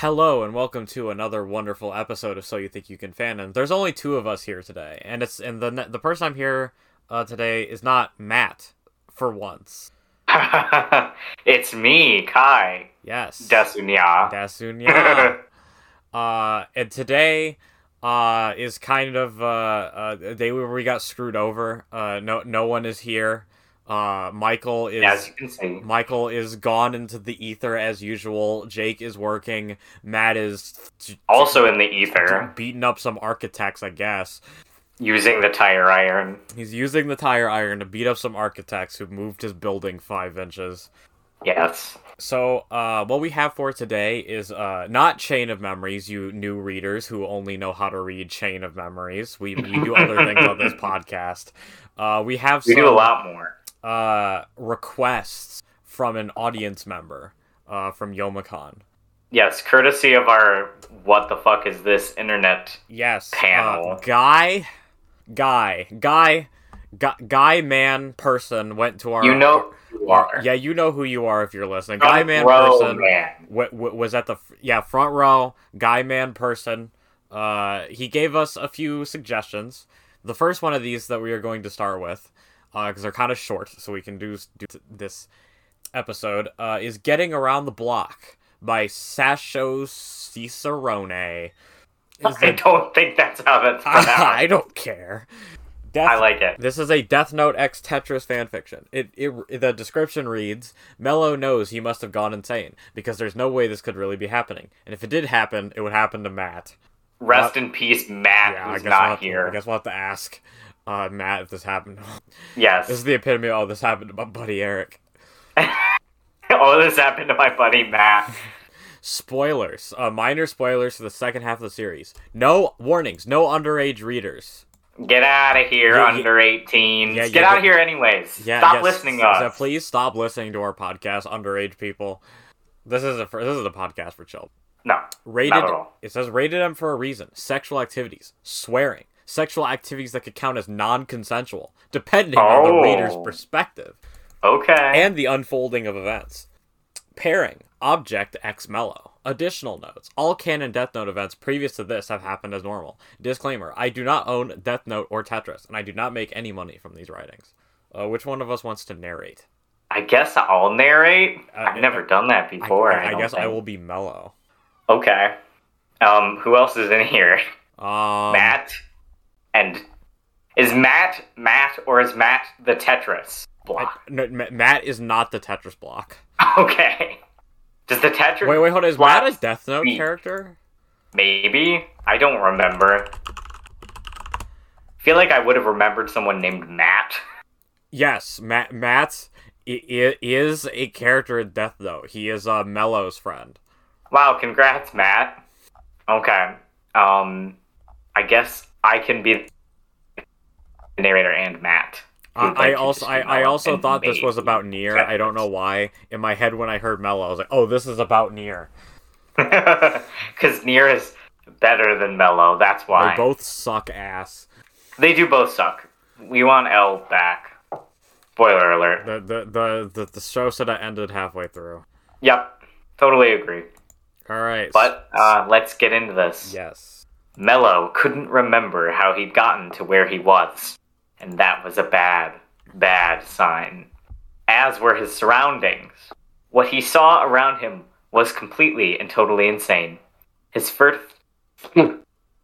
Hello and welcome to another wonderful episode of So You Think You Can Fandom. There's only two of us here today, and it's and the the person I'm here uh, today is not Matt for once. it's me, Kai. Yes. Dasunya. Dasunya. uh, and today uh, is kind of uh, uh, a day where we got screwed over. Uh, no, no one is here. Uh, Michael is As you can see. Michael is gone into the ether as usual. Jake is working. Matt is t- Also in the ether, beating up some architects, I guess. using the tire iron. He's using the tire iron to beat up some architects who moved his building five inches. Yes. So, uh, what we have for today is uh, not Chain of Memories, you new readers who only know how to read Chain of Memories. We, we do other things on this podcast. Uh, we have We some do a lot more. Uh, requests from an audience member uh, from Yomicon. Yes, courtesy of our what the fuck is this internet Yes. Panel. Uh, guy, guy, guy, guy, guy, man, person went to our. You know who you our- are. yeah, you know who you are if you're listening. Guy, Front man, row person. man. w- w- was at the yeah front row guy man person uh he gave us a few suggestions the first one of these that we are going to start with because they're kind of short so we can do, do this episode uh is getting around the block by sasho cicerone is I the, don't think that's how that's pronounced. I don't care Death, I like it. this is a Death Note X Tetris fanfiction. It, it the description reads: Mello knows he must have gone insane because there's no way this could really be happening. And if it did happen, it would happen to Matt. Rest in peace, Matt, Yeah, I who's guess we'll not have to, I guess we'll have to ask uh, Matt if this happened. Yes. this is the epitome. of, Oh, this happened to my buddy Eric. oh, this happened to my buddy Matt. Spoilers. Uh, minor spoilers for the second half of the series. No warnings. No underage readers. Get out of here, Yeah, yeah. under 18s. Yeah, Get out of here, anyways. Yeah, Stop yes, listening to us. please stop listening to our podcast, underage people. This is a this is a podcast for children. No, Rated. not at all. It says rated M for a reason. Sexual activities, swearing, sexual activities that could count as non-consensual, depending on the Oh. reader's perspective Okay. and the unfolding of events. Pairing object X Mello. Additional notes: All canon Death Note events previous to this have happened as normal. Disclaimer: I do not own Death Note or Tetris, and I do not make any money from these writings. Uh, which one of us wants to narrate? I guess I'll narrate. Uh, I've never done that before. I- I don't guess I will be Mello. Okay. Um, who else is in here? Um, Matt. And is Matt Matt or is Matt the Tetris I- block? no, Matt is not the Tetris block. Okay. Does the Tetris? Wait, wait, hold on. Is Matt a Death Note speak? character? Maybe. I don't remember. feel like I would have remembered someone named Matt. Yes, Matt. Matt i- i- is a character in Death Note. He is uh, Mello's friend. Wow, congrats, Matt. Okay. Um, I guess I can be the narrator and Matt. Uh, I also, I, I also thought this was about Near. I don't know why. In my head, when I heard Mello, I was like, "Oh, this is about Near," Because Near is better than Mello. That's why They both suck ass. They do both suck. We want L back. Spoiler alert. The the the the, the show said I ended halfway through. Yep, totally agree. All right, But uh, let's get into this. yes, Mello couldn't remember how he'd gotten to where he was, and that was a bad, bad sign. As were his surroundings. What he saw around him was completely and totally insane. His first.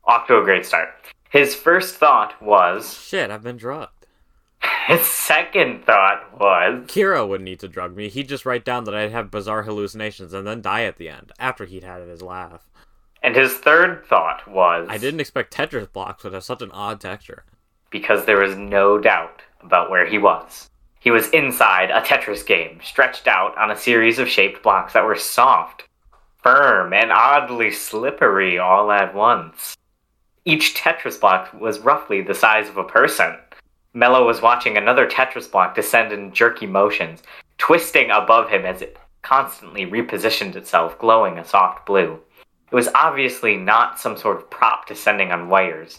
off to a great start. His first thought was. shit, I've been drugged. His second thought was. Kira would need to drug me. He'd just write down that I'd have bizarre hallucinations and then die at the end after he'd had his laugh. And his third thought was. I didn't expect Tetris blocks would have such an odd texture. because there was no doubt about where he was. He was inside a Tetris game, stretched out on a series of shaped blocks that were soft, firm, and oddly slippery all at once. Each Tetris block was roughly the size of a person. Mello was watching another Tetris block descend in jerky motions, twisting above him as it constantly repositioned itself, glowing a soft blue. It was obviously not some sort of prop descending on wires.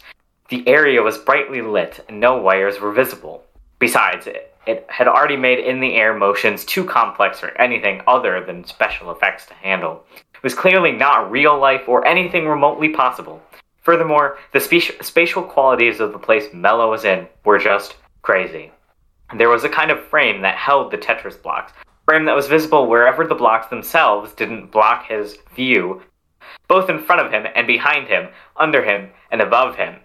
The area was brightly lit and no wires were visible. Besides, it, it had already made in the air motions too complex for anything other than special effects to handle. It was clearly not real life or anything remotely possible. Furthermore, the spatial qualities of the place Mello was in were just crazy. There was a kind of frame that held the Tetris blocks, frame that was visible wherever the blocks themselves didn't block his view, both in front of him and behind him, under him and above him.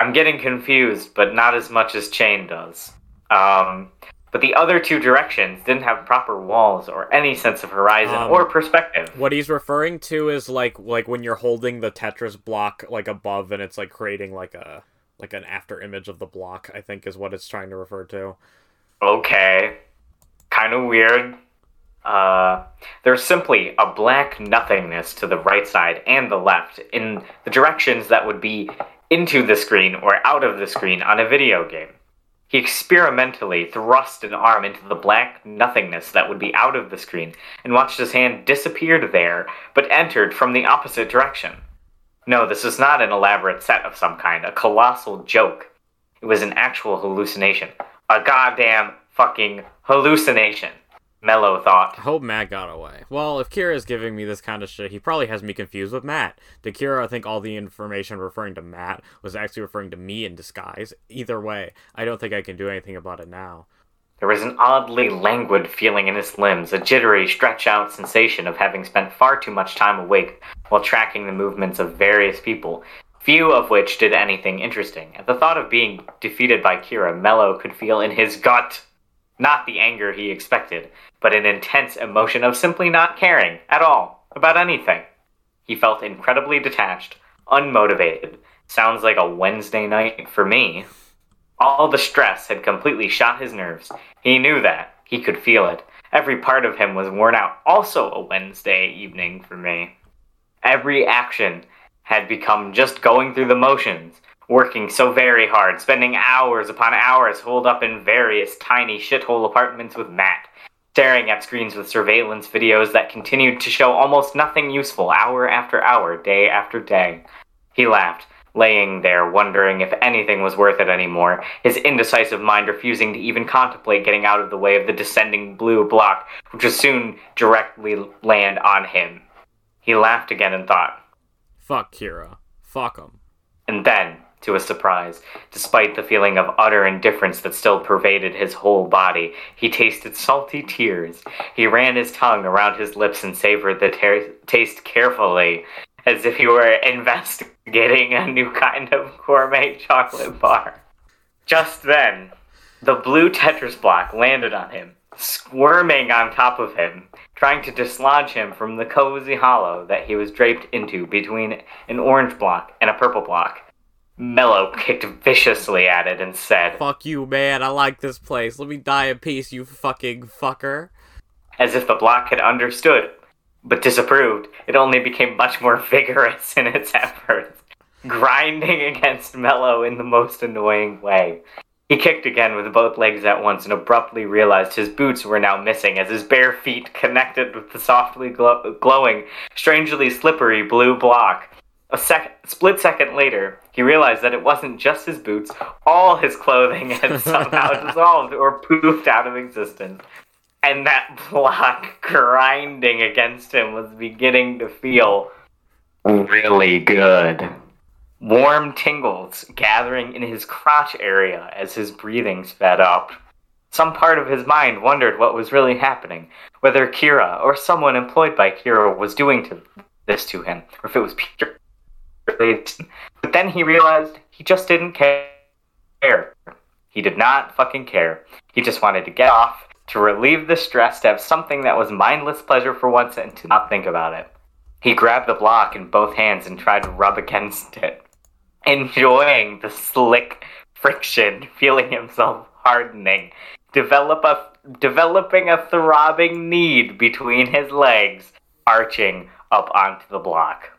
I'm getting confused, but not as much as Chain does. Um, but the other two directions didn't have proper walls or any sense of horizon Um, or perspective. What he's referring to is like like when you're holding the Tetris block like above and it's like creating like a like an after image of the block, I think is what it's trying to refer to. Okay. Kind of weird. Uh, there's simply a black nothingness to the right side and the left in the directions that would be into the screen or out of the screen on a video game. He experimentally thrust an arm into the black nothingness that would be out of the screen and watched his hand disappear there, but entered from the opposite direction. No, this was not an elaborate set of some kind, a colossal joke. It was an actual hallucination. A goddamn fucking hallucination. Mello thought. I hope Matt got away. Well, if Kira is giving me this kind of shit, he probably has me confused with Matt. Did Kira think all the information referring to Matt was actually referring to me in disguise? Either way, I don't think I can do anything about it now. There was an oddly languid feeling in his limbs, a jittery, stretch out sensation of having spent far too much time awake while tracking the movements of various people, few of which did anything interesting. At the thought of being defeated by Kira, Mello could feel in his gut not the anger he expected, but an intense emotion of simply not caring at all about anything. He felt incredibly detached, unmotivated. Sounds like a Wednesday night for me. All the stress had completely shot his nerves. He knew that. He could feel it. Every part of him was worn out. Also a Wednesday evening for me. Every action had become just going through the motions, working so very hard, spending hours upon hours holed up in various tiny shithole apartments with Matt, staring at screens with surveillance videos that continued to show almost nothing useful hour after hour, day after day. He laughed, laying there wondering if anything was worth it anymore, his indecisive mind refusing to even contemplate getting out of the way of the descending blue block, which would soon directly land on him. He laughed again and thought, Fuck Kira. Fuck him. and then, to his surprise, despite the feeling of utter indifference that still pervaded his whole body, he tasted salty tears. He ran his tongue around his lips and savored the ter- taste carefully, as if he were investigating a new kind of gourmet chocolate bar. Just then, the blue Tetris block landed on him, squirming on top of him, trying to dislodge him from the cozy hollow that he was draped into between an orange block and a purple block. Mello kicked viciously at it and said, Fuck you, man. I like this place. Let me die in peace, you fucking fucker. as if the block had understood, but disapproved, it only became much more vigorous in its efforts, grinding against Mello in the most annoying way. He kicked again with both legs at once and abruptly realized his boots were now missing as his bare feet connected with the softly glow- glowing, strangely slippery blue block. A sec- split second later, he realized that it wasn't just his boots, all his clothing had somehow dissolved or poofed out of existence. And that block grinding against him was beginning to feel really good. Warm tingles gathering in his crotch area as his breathing sped up. Some part of his mind wondered what was really happening, whether Kira or someone employed by Kira was doing to this to him, or if it was But then he realized he just didn't care. He did not fucking care. He just wanted to get off, to relieve the stress, to have something that was mindless pleasure for once, and to not think about it. He grabbed the block in both hands and tried to rub against it, enjoying the slick friction, feeling himself hardening, develop a, developing a throbbing need between his legs, arching up onto the block.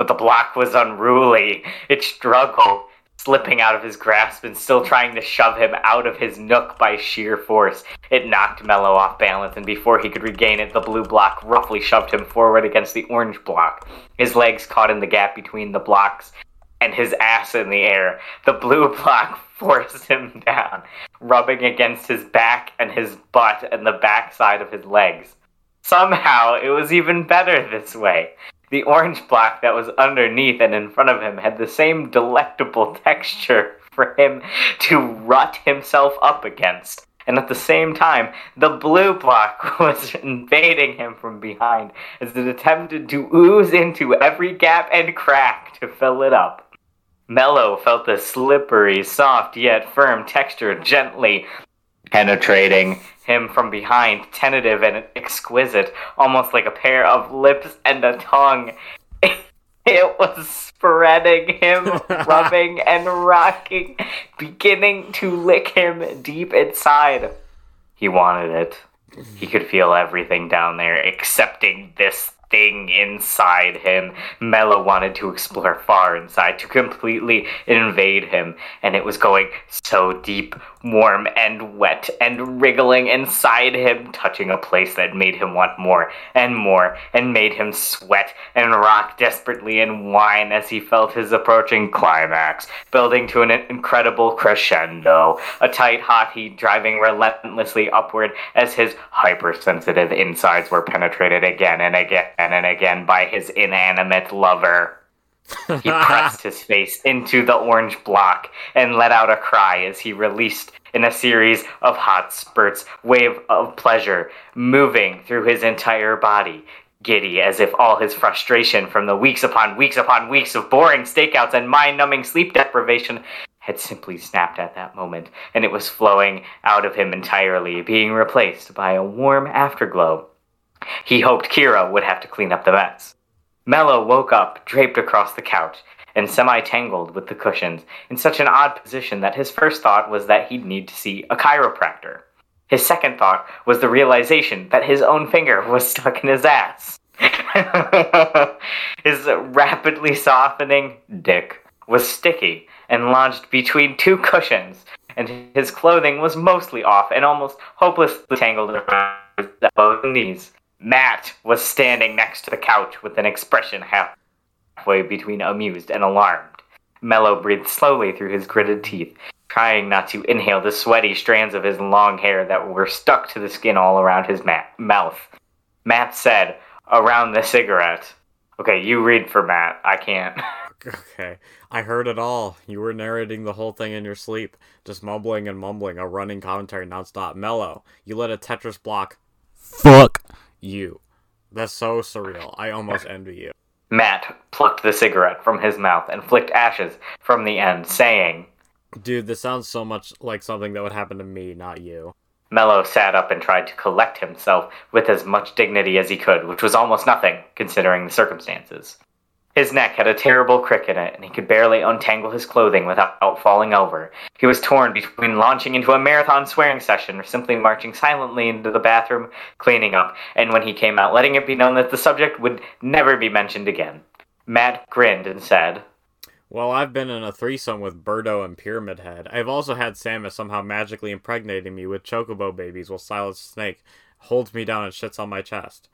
But the block was unruly. It struggled, slipping out of his grasp and still trying to shove him out of his nook by sheer force. It knocked Mello off balance, and before he could regain it, the blue block roughly shoved him forward against the orange block. His legs caught in the gap between the blocks and his ass in the air. The blue block forced him down, rubbing against his back and his butt and the backside of his legs. Somehow, it was even better this way. The orange block that was underneath and in front of him had the same delectable texture for him to rut himself up against. And at the same time, the blue block was invading him from behind as it attempted to ooze into every gap and crack to fill it up. Mello felt the slippery, soft yet firm texture gently penetrating him from behind, tentative and exquisite, almost like a pair of lips and a tongue. It was spreading him, rubbing and rocking, beginning to lick him deep inside. He wanted it. He could feel everything down there, excepting this thing inside him. Mello wanted to explore far inside, to completely invade him, and it was going so deep, warm, and wet, and wriggling inside him, touching a place that made him want more and more, and made him sweat and rock desperately and whine as he felt his approaching climax, building to an incredible crescendo, a tight hot heat driving relentlessly upward as his hypersensitive insides were penetrated again and again and again by his inanimate lover. He pressed his face into the orange block and let out a cry as he released in a series of hot spurts, wave of pleasure moving through his entire body, giddy as if all his frustration from the weeks upon weeks upon weeks of boring stakeouts and mind-numbing sleep deprivation had simply snapped at that moment, and it was flowing out of him entirely, being replaced by a warm afterglow. He hoped Kira would have to clean up the mess. Mello woke up, draped across the couch, and semi tangled with the cushions, in such an odd position that his first thought was that he'd need to see a chiropractor. His second thought was the realization that his own finger was stuck in his ass. his rapidly softening dick was sticky and lodged between two cushions, and his clothing was mostly off and almost hopelessly tangled around his elbows and knees. Matt was standing next to the couch with an expression halfway between amused and alarmed. Mello breathed slowly through his gritted teeth, trying not to inhale the sweaty strands of his long hair that were stuck to the skin all around his ma- mouth. Matt said, around the cigarette. Okay, you read for Matt. I can't. Okay, I heard it all. You were narrating the whole thing in your sleep, just mumbling and mumbling, a running commentary nonstop. Mello, you let a Tetris block. Fuck you. That's so surreal. I almost envy you. Matt plucked the cigarette from his mouth and flicked ashes from the end, saying, Dude, this sounds so much like something that would happen to me, not you. Mello sat up and tried to collect himself with as much dignity as he could, which was almost nothing, considering the circumstances. His neck had a terrible crick in it, and he could barely untangle his clothing without falling over. He was torn between launching into a marathon swearing session or simply marching silently into the bathroom, cleaning up, and when he came out, letting it be known that the subject would never be mentioned again. Matt grinned and said, Well, I've been in a threesome with Birdo and Pyramid Head. I've also had Samus somehow magically impregnating me with chocobo babies while Solid Snake holds me down and shits on my chest.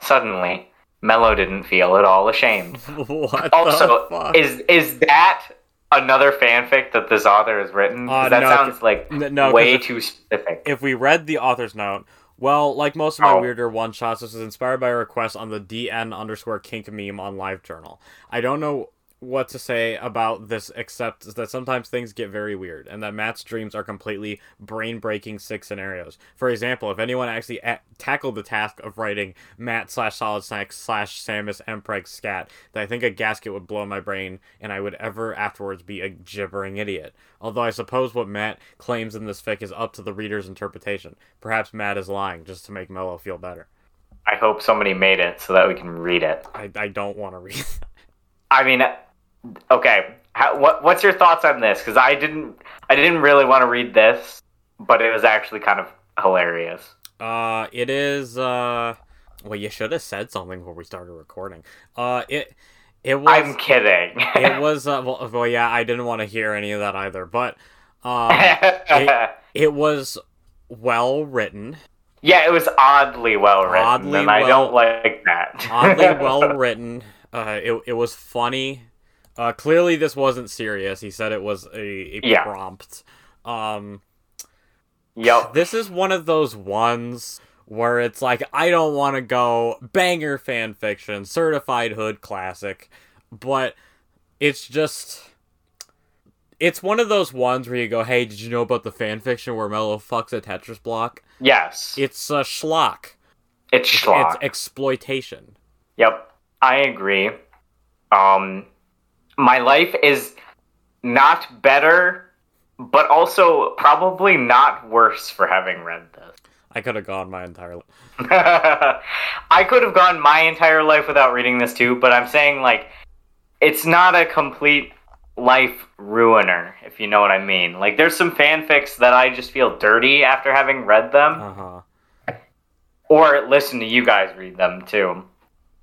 Suddenly, Mello didn't feel at all ashamed. what Also, is is that another fanfic that this author has written? Uh, that no, sounds like no, way if- too specific. if we read the author's note, well, like most of my Oh. weirder one shots, this was inspired by a request on the DN underscore kink meme on LiveJournal. I don't know what to say about this except that sometimes things get very weird and that Matt's dreams are completely brain breaking sick scenarios. For example, if anyone actually a- tackled the task of writing Matt slash Solid Snake slash Samus Mpreg scat, that I think a gasket would blow my brain and I would ever afterwards be a gibbering idiot. Although I suppose what Matt claims in this fic is up to the reader's interpretation. Perhaps Matt is lying just to make Mello feel better. I hope somebody made it so that we can read it. I, I don't want to read. I mean, okay. How, what what's your thoughts on this? Because I didn't I didn't really want to read this, but it was actually kind of hilarious. Uh, it is. Uh, well, you should have said something before we started recording. Uh, it it was. I'm kidding. it was. Uh, well, well, yeah, I didn't want to hear any of that either. But um, it was well written, yeah, it was oddly well written, Oddly and I well- don't like that. oddly well written. Uh, it it was funny. Uh, clearly this wasn't serious. He said it was a, a Yeah. prompt. Um, Yep. this is one of those ones where it's like I don't want to go banger fan fiction, certified hood classic, but it's just it's one of those ones where you go, "Hey, did you know about the fan fiction where Mello fucks a Tetris block?" Yes. It's a schlock. It's schlock. It's exploitation. Yep, I agree. Um, my life is not better, but also probably not worse for having read this. I could have gone my entire life. I could have gone my entire life without reading this too, but I'm saying like it's not a complete life ruiner, if you know what I mean. Like there's some fanfics that I just feel dirty after having read them, Uh huh. or listen to you guys read them too.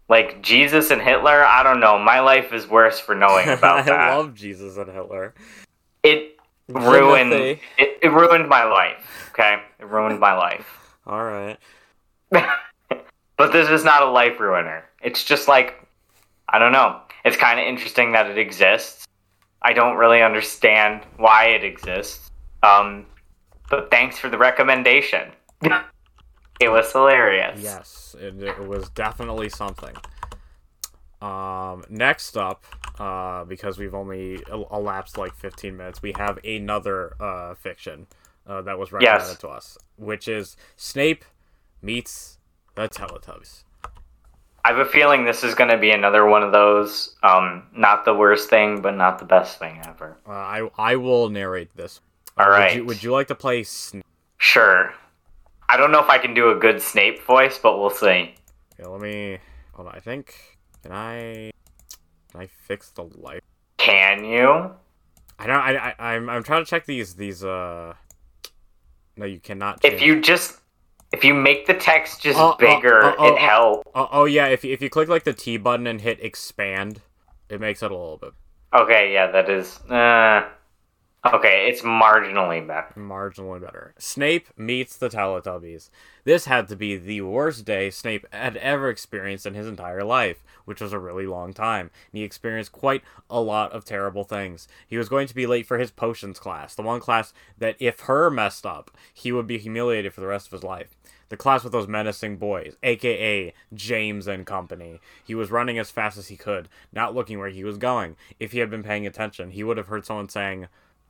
Like Jesus and Hitler, I don't know. My life is worse for knowing about I that. I love Jesus and Hitler. it ruined it, it ruined my life. Okay, it ruined my life. All right. but this is not a life ruiner. It's just like I don't know. It's kind of interesting that it exists. I don't really understand why it exists. Um, but thanks for the recommendation. it was hilarious. Yes, it, it was definitely something. Um, next up, uh, because we've only el- elapsed like 15 minutes, we have another uh, fiction uh, that was recommended Yes. to us, which is Snape meets the Teletubbies. I have a feeling this is going to be another one of those. Um, not the worst thing, but not the best thing ever. Uh, I I will narrate this. All Would right. you, would you like to play Snape? Sure. I don't know if I can do a good Snape voice, but we'll see. Yeah, let me. Hold on. I think. Can I? Can I fix the light? Can you? I don't. I, I I'm I'm trying to check these these uh. No, you cannot. If you just if you make the text just Oh, oh, bigger, oh, oh, it helps. Oh, oh yeah, if you, if you click like the T button and hit expand, it makes it a little bit Okay, yeah, that is. Uh, okay, it's marginally better. marginally better. Snape meets the Teletubbies. This had to be the worst day Snape had ever experienced in his entire life, which was a really long time. And he experienced quite a lot of terrible things. He was going to be late for his potions class, the one class that if her messed up, he would be humiliated for the rest of his life. The class with those menacing boys, aka James and company. He was running as fast as he could, not looking where he was going. If he had been paying attention, he would have heard someone saying,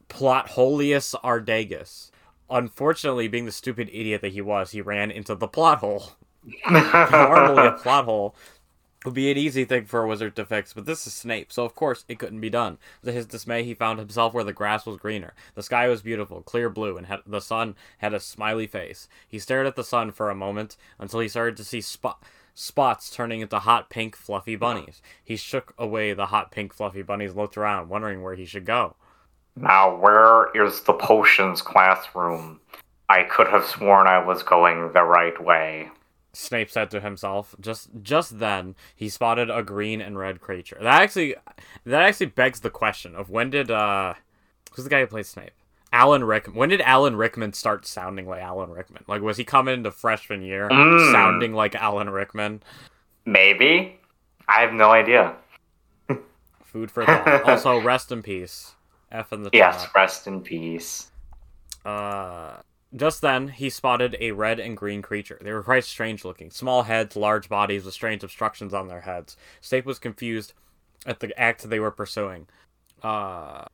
Plotholius Ardagus. Unfortunately, being the stupid idiot that he was, he ran into the plot hole. Normally, a plot hole would be an easy thing for a wizard to fix, but this is Snape, so of course it couldn't be done. To his dismay, he found himself where the grass was greener. The sky was beautiful, clear blue, and had, the sun had a smiley face. He stared at the sun for a moment until he started to see spot, spots turning into hot pink fluffy bunnies. He shook away the hot pink fluffy bunnies, and looked around, wondering where he should go. Now, where is the potions classroom? I could have sworn I was going the right way. Snape said to himself. Just just then, he spotted a green and red creature. That actually that actually begs the question of when did uh who's the guy who played Snape? Alan Rickman. When did Alan Rickman start sounding like Alan Rickman? Like was he coming into freshman year Mm. sounding like Alan Rickman? Maybe? I have no idea. Food for thought. also, rest in peace. F in the Yes, rest in peace. Uh, just then, he spotted a red and green creature. They were quite strange looking. Small heads, large bodies with strange obstructions on their heads. Snape was confused at the act they were pursuing. Uh,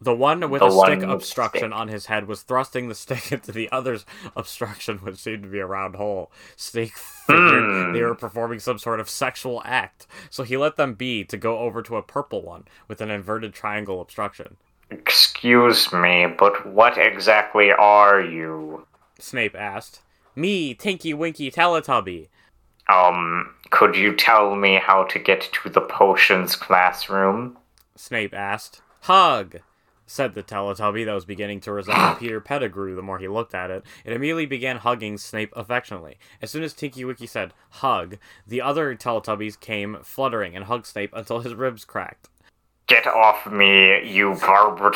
the one with The stick obstruction stick. on his head was thrusting the stick into the other's obstruction, which seemed to be a round hole. Snake figured Hmm. they were performing some sort of sexual act, so he let them be to go over to a purple one with an inverted triangle obstruction. Excuse me, but what exactly are you? Snape asked. Me, Tinky Winky Teletubby. Um, could you tell me how to get to the potions classroom? Snape asked. Hug, said the Teletubby that was beginning to resemble Peter Pettigrew the more he looked at it. It immediately began hugging Snape affectionately. As soon as Tinky Winky said, hug, the other Teletubbies came fluttering and hugged Snape until his ribs cracked. Get off me, you barbaric,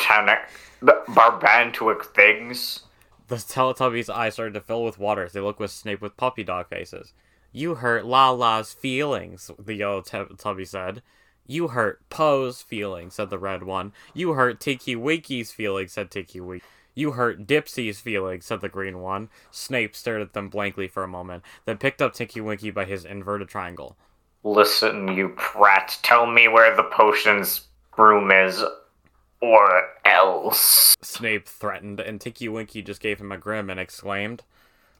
barbantuic things. The Teletubbies' eyes started to fill with water as they looked with Snape with puppy dog faces. You hurt La La's feelings, the yellow Teletubby said. You hurt Po's feelings, said the red one. You hurt Tinky Winky's feelings, said Tinky Winky. You hurt Dipsy's feelings, said the green one. Snape stared at them blankly for a moment, then picked up Tinky Winky by his inverted triangle. Listen, you prat, tell me where the potion's room is, or else. Snape threatened, and Tinky Winky just gave him a grin and exclaimed,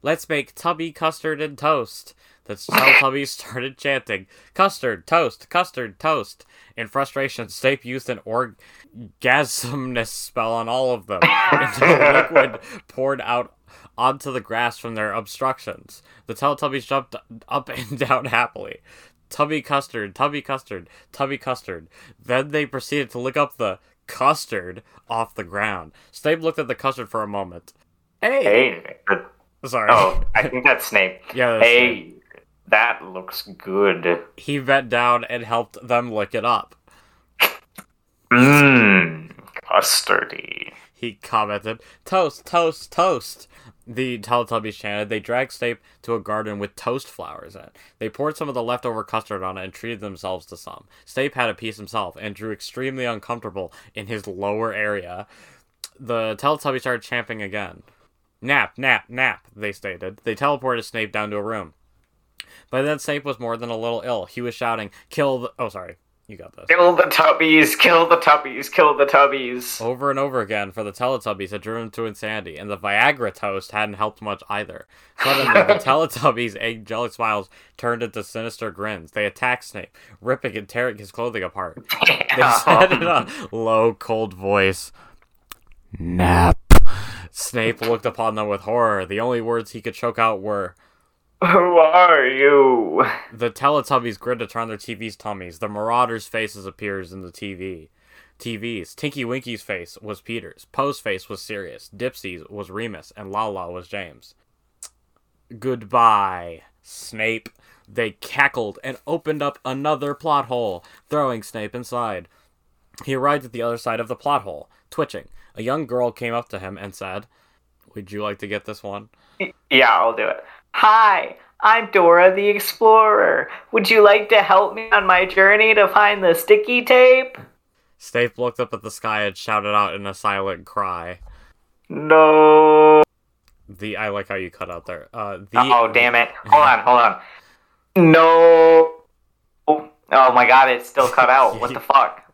Let's make tubby custard and toast. The Teletubbies started chanting, Custard, toast, custard, toast. In frustration, Snape used an orgasmness spell on all of them until liquid poured out onto the grass from their obstructions. The Teletubbies jumped up and down happily. Tubby custard, tubby custard, tubby custard. Then they proceeded to lick up the custard off the ground. Snape looked at the custard for a moment. Hey! Hey, Sorry. oh, I think that's Snape. Yeah, that's Hey, that looks good. He bent down and helped them lick it up. Mmm, custardy. He commented, Toast, toast, toast. The Teletubbies chanted. They dragged Snape to a garden with toast flowers in it. They poured some of the leftover custard on it and treated themselves to some. Snape had a piece himself and drew extremely uncomfortable in his lower area. The Teletubbies started champing again. Nap, nap, nap, they stated. They teleported Snape down to a room. By then, Snape was more than a little ill. He was shouting, Kill the. Oh, sorry. You got this. Kill the tubbies, kill the tubbies, kill the tubbies. Over and over again, for the Teletubbies had driven to insanity, and the Viagra toast hadn't helped much either. Suddenly, the Teletubbies' angelic smiles turned into sinister grins. They attacked Snape, ripping and tearing his clothing apart. They said in a low, cold voice, Nap. Snape looked upon them with horror. The only words he could choke out were, Who are you? The Teletubbies grinned to turn their TV's tummies. The Marauders' faces appears in the TV. TVs. Tinky Winky's face was Peter's. Po's face was Sirius. Dipsy's was Remus, and Lala was James. Goodbye, Snape. They cackled and opened up another plot hole, throwing Snape inside. He arrived at the other side of the plot hole, twitching. A young girl came up to him and said, Would you like to get this one? Yeah, I'll do it. Hi, I'm Dora the Explorer. Would you like to help me on my journey to find the sticky tape? Snape looked up at the sky and shouted out in a silent cry. No. The I like how you cut out there. Uh, the oh, damn it. Hold on, hold on. No. Oh my god, it's still cut out. What the fuck?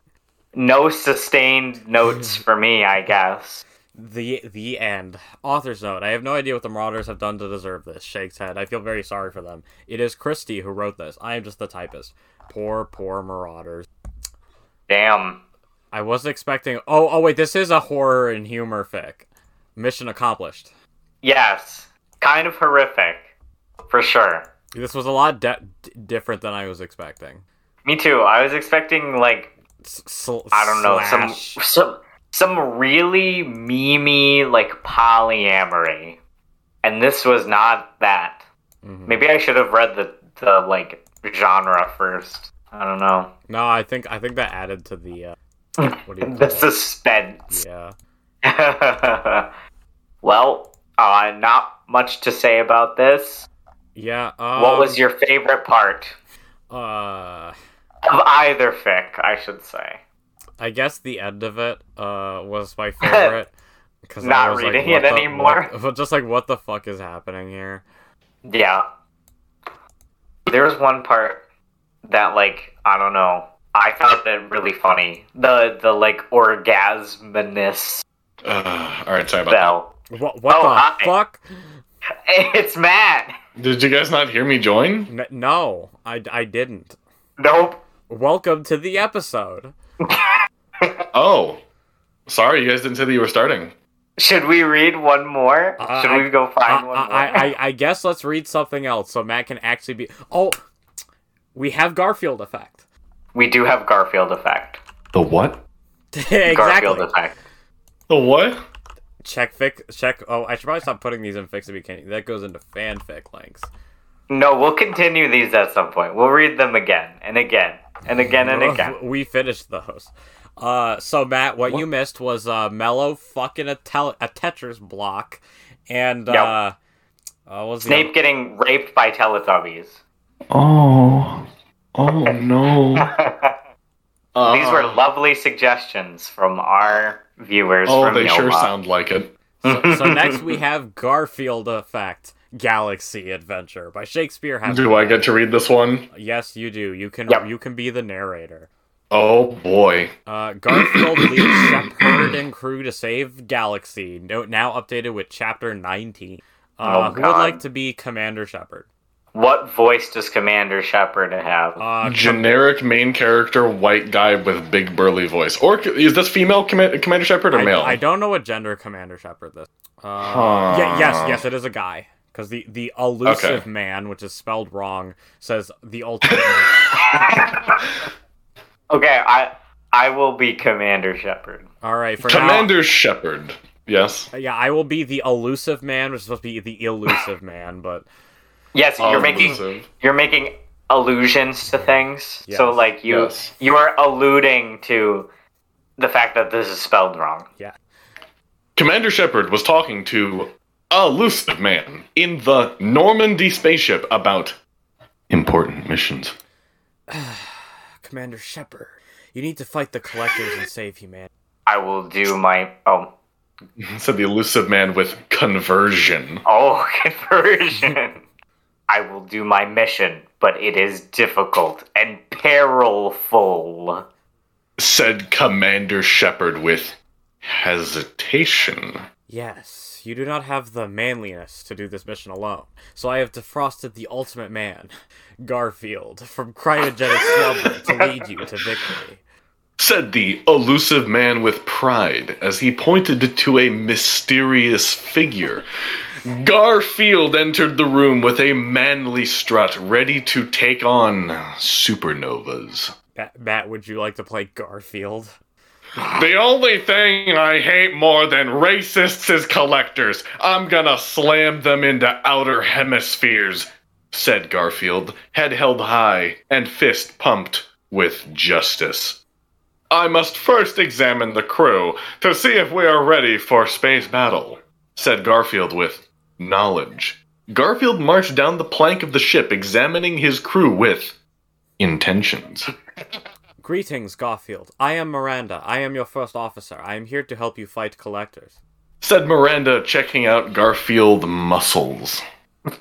No sustained notes for me, I guess. The the end. Author's note. I have no idea what the Marauders have done to deserve this. Shakes head. I feel very sorry for them. It is Christie who wrote this. I am just the typist. Poor, poor Marauders. Damn. I wasn't expecting. Oh, oh wait. This is a horror and humor fic. Mission accomplished. Yes. Kind of horrific. For sure. This was a lot de- different than I was expecting. Me too. I was expecting like S- sl- I don't know slash- some some some really memey like polyamory, and this was not that. Mhm. Maybe I should have read the the like genre first. I don't know. No, I think I think that added to the. Uh, what do you the it? suspense. Yeah. well, uh, not much to say about this. Yeah. Um, what was your favorite part Uh, of either fic? I should say. I guess the end of it uh was my favorite. Cause I Not was like, reading what it the- anymore. what- just like what the fuck is happening here? Yeah. There was one part that like I don't know. I found it really funny. The the like orgasminous Uh, all right, sorry about that. spell. What what Oh, the hi. fuck? It's Matt. Did you guys not hear me join? N- no, I, I didn't. Nope. Welcome to the episode. Oh, sorry, you guys didn't say that you were starting. Should we read one more? Uh, Should I- we go I, find one more? I, I, I guess let's read something else so Matt can actually be. Oh, we have Garfield effect. we do have Garfield effect. The what? exactly. Garfield effect. The what? Check fic. Check. Oh, I should probably stop putting these in fics if you can. That goes into fanfic links. No, we'll continue these at some point. We'll read them again and again and again and again. We finished those. Uh, so Matt, what, you missed was uh, Mello fucking a, tel- a Tetris block, and Yep. uh, uh, was the Snape getting raped by Teletubbies. Oh, oh no. These were lovely suggestions from our viewers Oh, from they sure sound like it. So, so next we have Garfield Effect Galaxy Adventure by Shakespeare. Hampton. Do I get to read this one? Yes, you do. You can Yep. you can be the narrator. Oh boy. Uh, Garfield leads Shepard and crew to save Galaxy. No, now updated with Chapter 19. Uh, Oh, who would like to be Commander Shepard? What voice does Commander Shepard have? Uh, com- Generic main character, white guy with big burly voice. Or is this female comma- Commander Shepard or I, male? I don't know what gender Commander Shepard this. Uh, Huh. yeah, yes, yes, it is a guy. Because the, the elusive Okay. man, which is spelled wrong, says the ultimate. okay, I I will be Commander Shepard. All right, for Commander Shepard. Yes. Yeah, I will be the elusive man, which is supposed to be the elusive man, but Yes, you're making you're making allusions to things. So like you Yes. you are alluding to the fact that this is spelled wrong. yeah. Commander Shepard was talking to a elusive man in the Normandy spaceship about important missions. Commander Shepard, you need to fight the collectors and save humanity. I will do my oh Said the elusive man with conversion. oh conversion. I will do my mission, but it is difficult and perilful. Said Commander Shepard with hesitation. Yes, you do not have the manliness to do this mission alone, so I have defrosted the ultimate man, Garfield, from cryogenic slumber to lead you to victory. Said the elusive man with pride as he pointed to a mysterious figure. Garfield entered the room with a manly strut, ready to take on supernovas. Bat, would you like to play Garfield? The only thing I hate more than racists is collectors. I'm gonna slam them into outer hemispheres, said Garfield, head held high and fist pumped with justice. I must first examine the crew to see if we are ready for space battle, said Garfield with knowledge. Garfield marched down the plank of the ship, examining his crew with intentions. Greetings, Garfield. I am Miranda. I am your first officer. I am here to help you fight collectors. said Miranda, checking out Garfield muscles.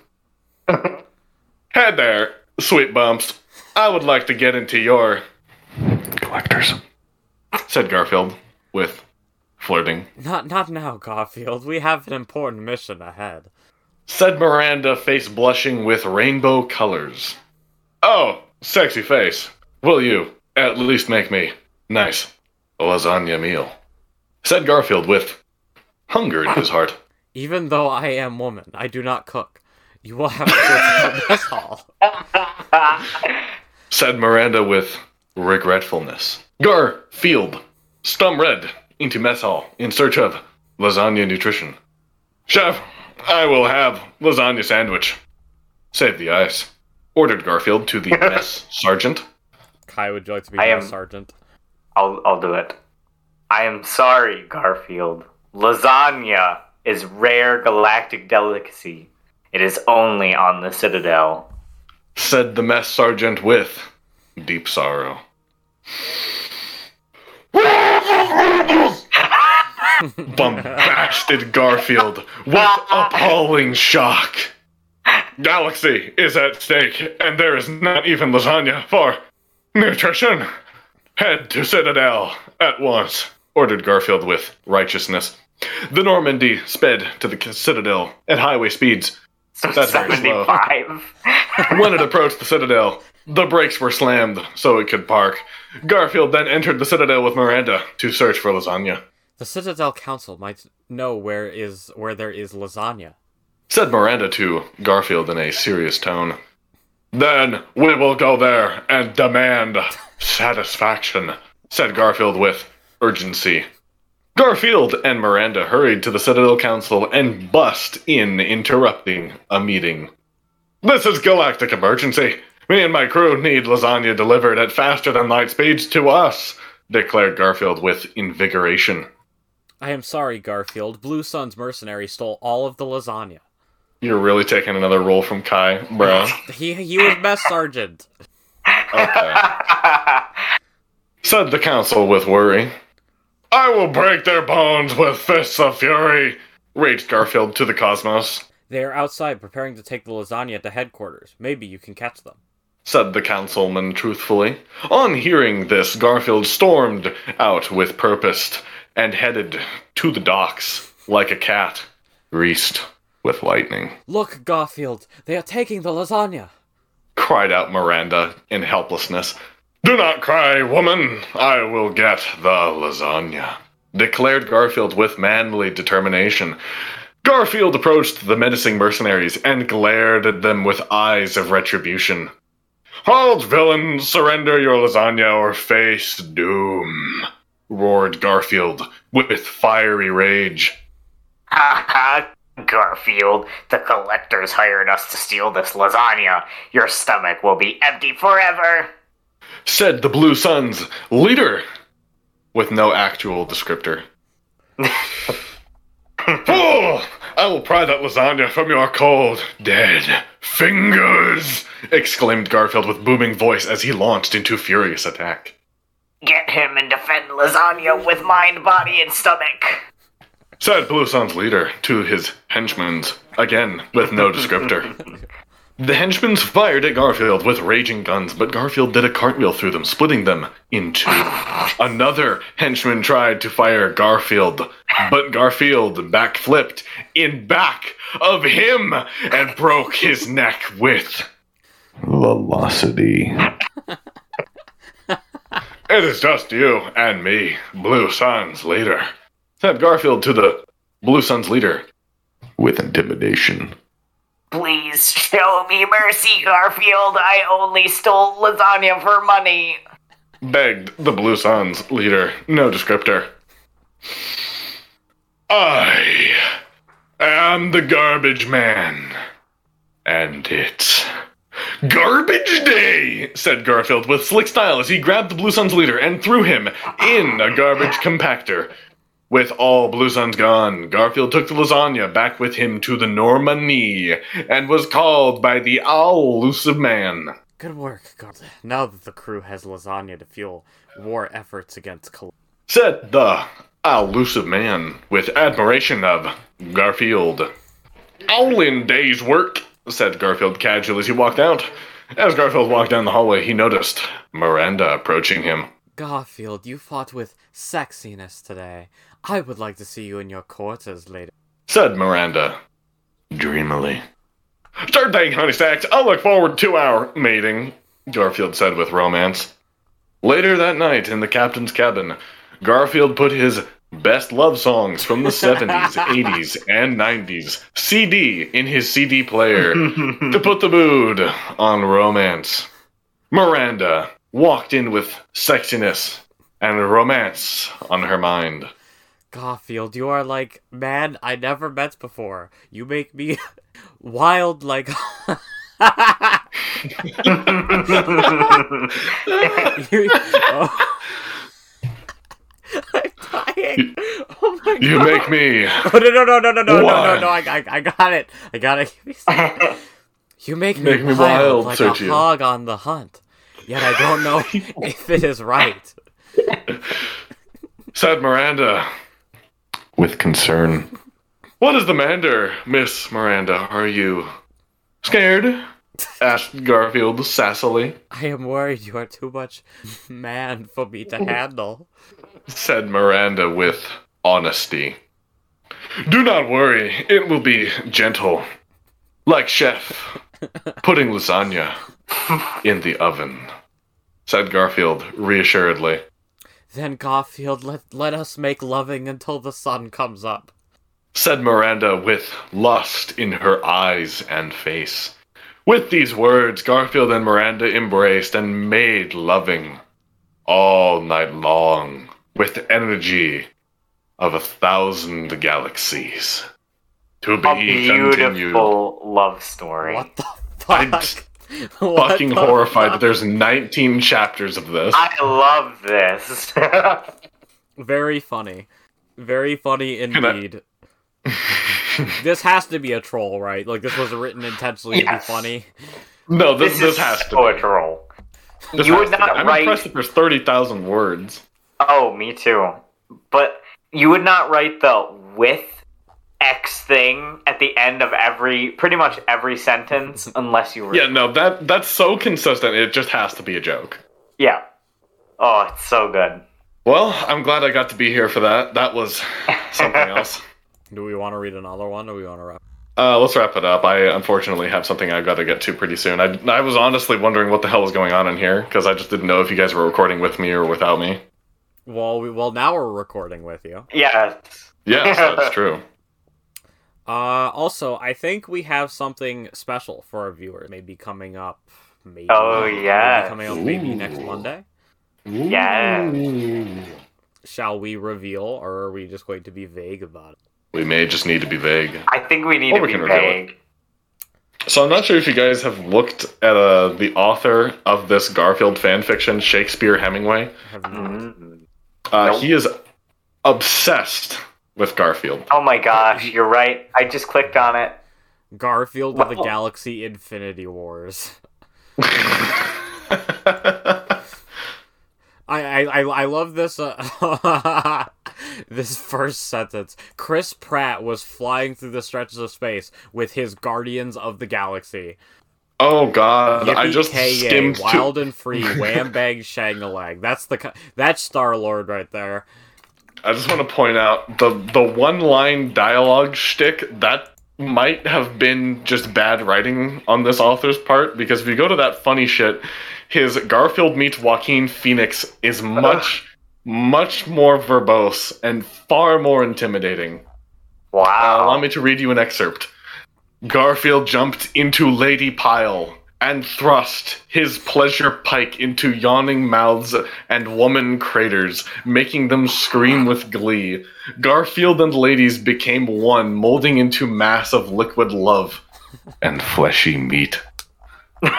Hey there, sweet bumps. I would like to get into your collectors, said Garfield with flirting. Not, not now, Garfield. We have an important mission ahead. Said Miranda, face blushing with rainbow colors. Oh, sexy face. Will you at least make me nice a lasagna meal? Said Garfield with hunger in his heart. Even though I am woman, I do not cook. You will have to go to the mess hall. said Miranda with regretfulness. Garfield, stum red, into mess hall in search of lasagna nutrition. Chef, I will have lasagna sandwich. Save the ice. Ordered Garfield to the mess sergeant. Kai, would you like to be I am- sergeant? I'll I'll do it. I am sorry, Garfield. Lasagna is rare galactic delicacy. It is only on the Citadel. Said the mess sergeant with deep sorrow. Bombasted Garfield with appalling shock. Galaxy is at stake, and there is not even lasagna for nutrition. Head to Citadel at once, ordered Garfield with righteousness. The Normandy sped to the Citadel at highway speeds. So That's 75. When it approached the Citadel, the brakes were slammed so it could park. Garfield then entered the Citadel with Miranda to search for lasagna. The Citadel Council might know where is where there is lasagna. Said Miranda to Garfield in a serious tone. Then we will go there and demand satisfaction, said Garfield with urgency. Garfield and Miranda hurried to the Citadel Council and bust in, interrupting a meeting. This is galactic emergency. Me and my crew need lasagna delivered at faster than light speeds to us, declared Garfield with invigoration. I am sorry, Garfield. Blue Sun's mercenary stole all of the lasagna. You're really taking another role from Kai, bro. He he was best sergeant. Okay. Said the council with worry. I will break their bones with fists of fury. raged Garfield to the cosmos. They are outside preparing to take the lasagna to headquarters. Maybe you can catch them. said the councilman truthfully. On hearing this, Garfield stormed out with purpose and headed to the docks like a cat, greased with lightning. Look, Garfield, they are taking the lasagna. Cried out Miranda in helplessness. Do not cry, woman. I will get the lasagna. Declared Garfield with manly determination. Garfield approached the menacing mercenaries and glared at them with eyes of retribution. Halt, villains! Surrender your lasagna or face doom! roared Garfield with fiery rage. Ha ha, Garfield. The collectors hired us to steal this lasagna. Your stomach will be empty forever. Said the Blue Suns leader with no actual descriptor. oh, I will pry that lasagna from your cold, dead fingers! exclaimed Garfield with booming voice as he launched into furious attack. Get him and defend lasagna with mind, body, and stomach. Said Blue Sun's leader to his henchmen, again with no descriptor. The henchmen fired at Garfield with raging guns, but Garfield did a cartwheel through them, splitting them in two. Another henchman tried to fire Garfield, but Garfield backflipped in back of him and broke his neck with Velocity. It is just you and me, Blue Sun's leader. Said Garfield to the Blue Sun's leader. With intimidation. Please show me mercy, Garfield. I only stole lasagna for money. Begged the Blue Sun's leader. No descriptor. I am the garbage man. And it's garbage day, said Garfield with slick style as he grabbed the Blue Sun's leader and threw him in a garbage compactor. With all Blue Suns gone, Garfield took the lasagna back with him to the Normandy and was called by the Illusive Man. Good work, Garfield. Now that the crew has lasagna to fuel war efforts against Col- Said the Illusive Man with admiration of Garfield. All in day's work, said Garfield casually as he walked out. As Garfield walked down the hallway, he noticed Miranda approaching him. Garfield, you fought with sexiness today. I would like to see you in your quarters later. Said Miranda. Dreamily. Sure thing, honey stacks. I'll look forward to our meeting, Garfield said with romance. Later that night in the captain's cabin, Garfield put his best love songs from the 70s, 80s, and 90s CD in his CD player to put the mood on romance. Miranda walked in with sexiness and romance on her mind. Garfield, you are like man I never met before. You make me wild like you, oh. I'm dying. Oh my god. You make me. Oh no no no no no no wild. no no no! I, I, I got it. I got it. you make me, make me wild, wild like a hog on the hunt. Yet I don't know if it is right. Said Miranda. With concern. What is the matter, Miss Miranda? Are you scared? Asked Garfield sassily. I am worried you are too much man for me to handle. Said Miranda with honesty. Do not worry, it will be gentle. Like chef putting lasagna in the oven. Said Garfield reassuredly. Then Garfield, let let us make loving until the sun comes up. said Miranda with lust in her eyes and face. With these words, Garfield and Miranda embraced and made loving all night long with the energy of a thousand galaxies. To be A be continued. beautiful love story. What the I'm fuck? What Fucking horrified that there's 19 chapters of this. I love this. Very funny. Very funny I- indeed. this has to be a troll, right? Like this was written intentionally Yes. to be funny. no, this, this, this is has to be a troll. This you would to be. not I'm write. impressed that there's 30,000 words. Oh, me too. But you would not write the with X thing at the end of every, pretty much every sentence, unless you were. Yeah, no, that that's so consistent. It just has to be a joke. Yeah. Oh, it's so good. Well, I'm glad I got to be here for that. That was something else. Do we want to read another one, or do we want to wrap? Uh, let's wrap it up. I unfortunately have something I've got to get to pretty soon. I, I was honestly wondering what the hell was going on in here because I just didn't know if you guys were recording with me or without me. Well, we, well, now we're recording with you. Yeah. Yes, that's true. Uh, also, I think we have something special for our viewers. Maybe coming up. Maybe. Oh, maybe coming up maybe Ooh. next Monday. Yeah. Shall we reveal, or are we just going to be vague about it? We may just need to be vague. I think we need Or to we be can reveal vague. So I'm not sure if you guys have looked at uh, the author of this Garfield fan fiction, Shakespeare Hemingway. Have not. Mm. Uh, Nope. He is obsessed with Garfield. Oh my gosh, you're right. I just clicked on it. Garfield of the Galaxy Infinity Wars. I I I, I love this uh, this first sentence. Chris Pratt was flying through the stretches of space with his Guardians of the Galaxy. oh God! I just Yippee-ki-yay, skimmed to- wild and free, wham bang shang-a-lang. That's the that's Star Lord right there. I just want to point out the the one line dialogue shtick that might have been just bad writing on this author's part because if you go to that funny shit, his Garfield meets Joaquin Phoenix is much much more verbose and far more intimidating. Uh, Wow. allow me to read you an excerpt. Garfield jumped into Lady Pile and thrust his pleasure pike into yawning mouths and woman craters, making them scream with glee. Garfield and ladies became one, molding into mass of liquid love. and fleshy meat.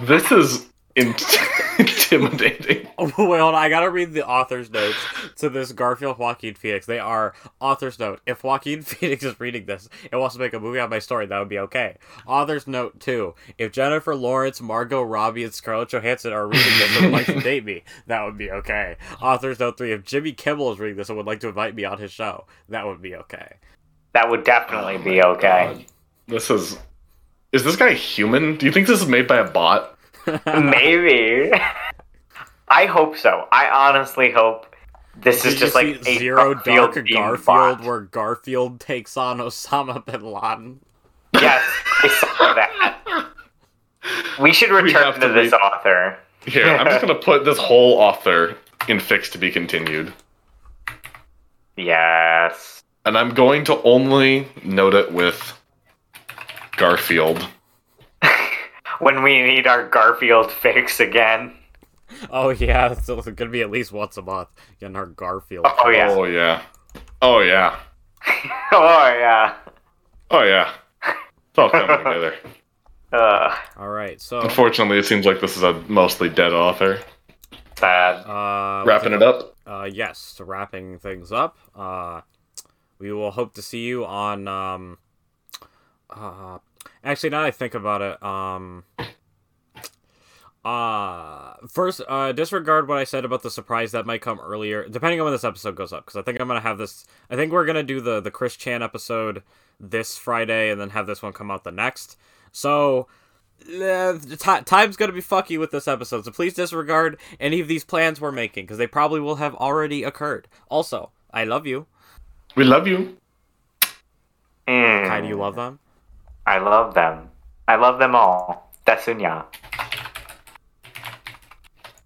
This is intimidating. Oh, wait, hold on. I gotta read the author's notes to this Garfield Joaquin Phoenix. They are author's note. If Joaquin Phoenix is reading this and wants to make a movie on my story, that would be okay. Author's note two. If Jennifer Lawrence, Margot Robbie, and Scarlett Johansson are reading this and would like to date me, that would be okay. Author's note three. If Jimmy Kimmel is reading this and would like to invite me on his show, that would be okay. That would definitely oh be okay. This is. Is this guy human? Do you think this is made by a bot? Maybe. I hope so. I honestly hope this Did is just like a Zero Dark Garfield-themed Garfield, bot. where Garfield takes on Osama bin Laden. Yes, I saw that. We should return have to, to this read- author. Here, I'm just gonna put this whole author in fix to be continued. Yes. And I'm going to only note it with Garfield. When we need our Garfield fix again. Oh yeah, it's gonna be at least once a month getting our Garfield. Oh yeah. Oh yeah. Oh yeah. Oh yeah. Oh yeah. It's all coming together. Uh, All right, so Unfortunately, it seems like this is a mostly dead author. sad. uh, Wrapping it up. Uh, yes, so wrapping things up. Uh, we will hope to see you on. Um, uh, actually, now that I think about it, um, uh, first, uh, disregard what I said about the surprise that might come earlier, depending on when this episode goes up, because I think I'm gonna have this. I think we're gonna do the the Chris Chan episode this Friday, and then have this one come out the next. So. Uh, ti time's gonna be fucky with this episode, so please disregard any of these plans we're making because they probably will have already occurred. Also, I love you. We love you. Mm, Kai, do you love them? I love them. I love them all. Desunya.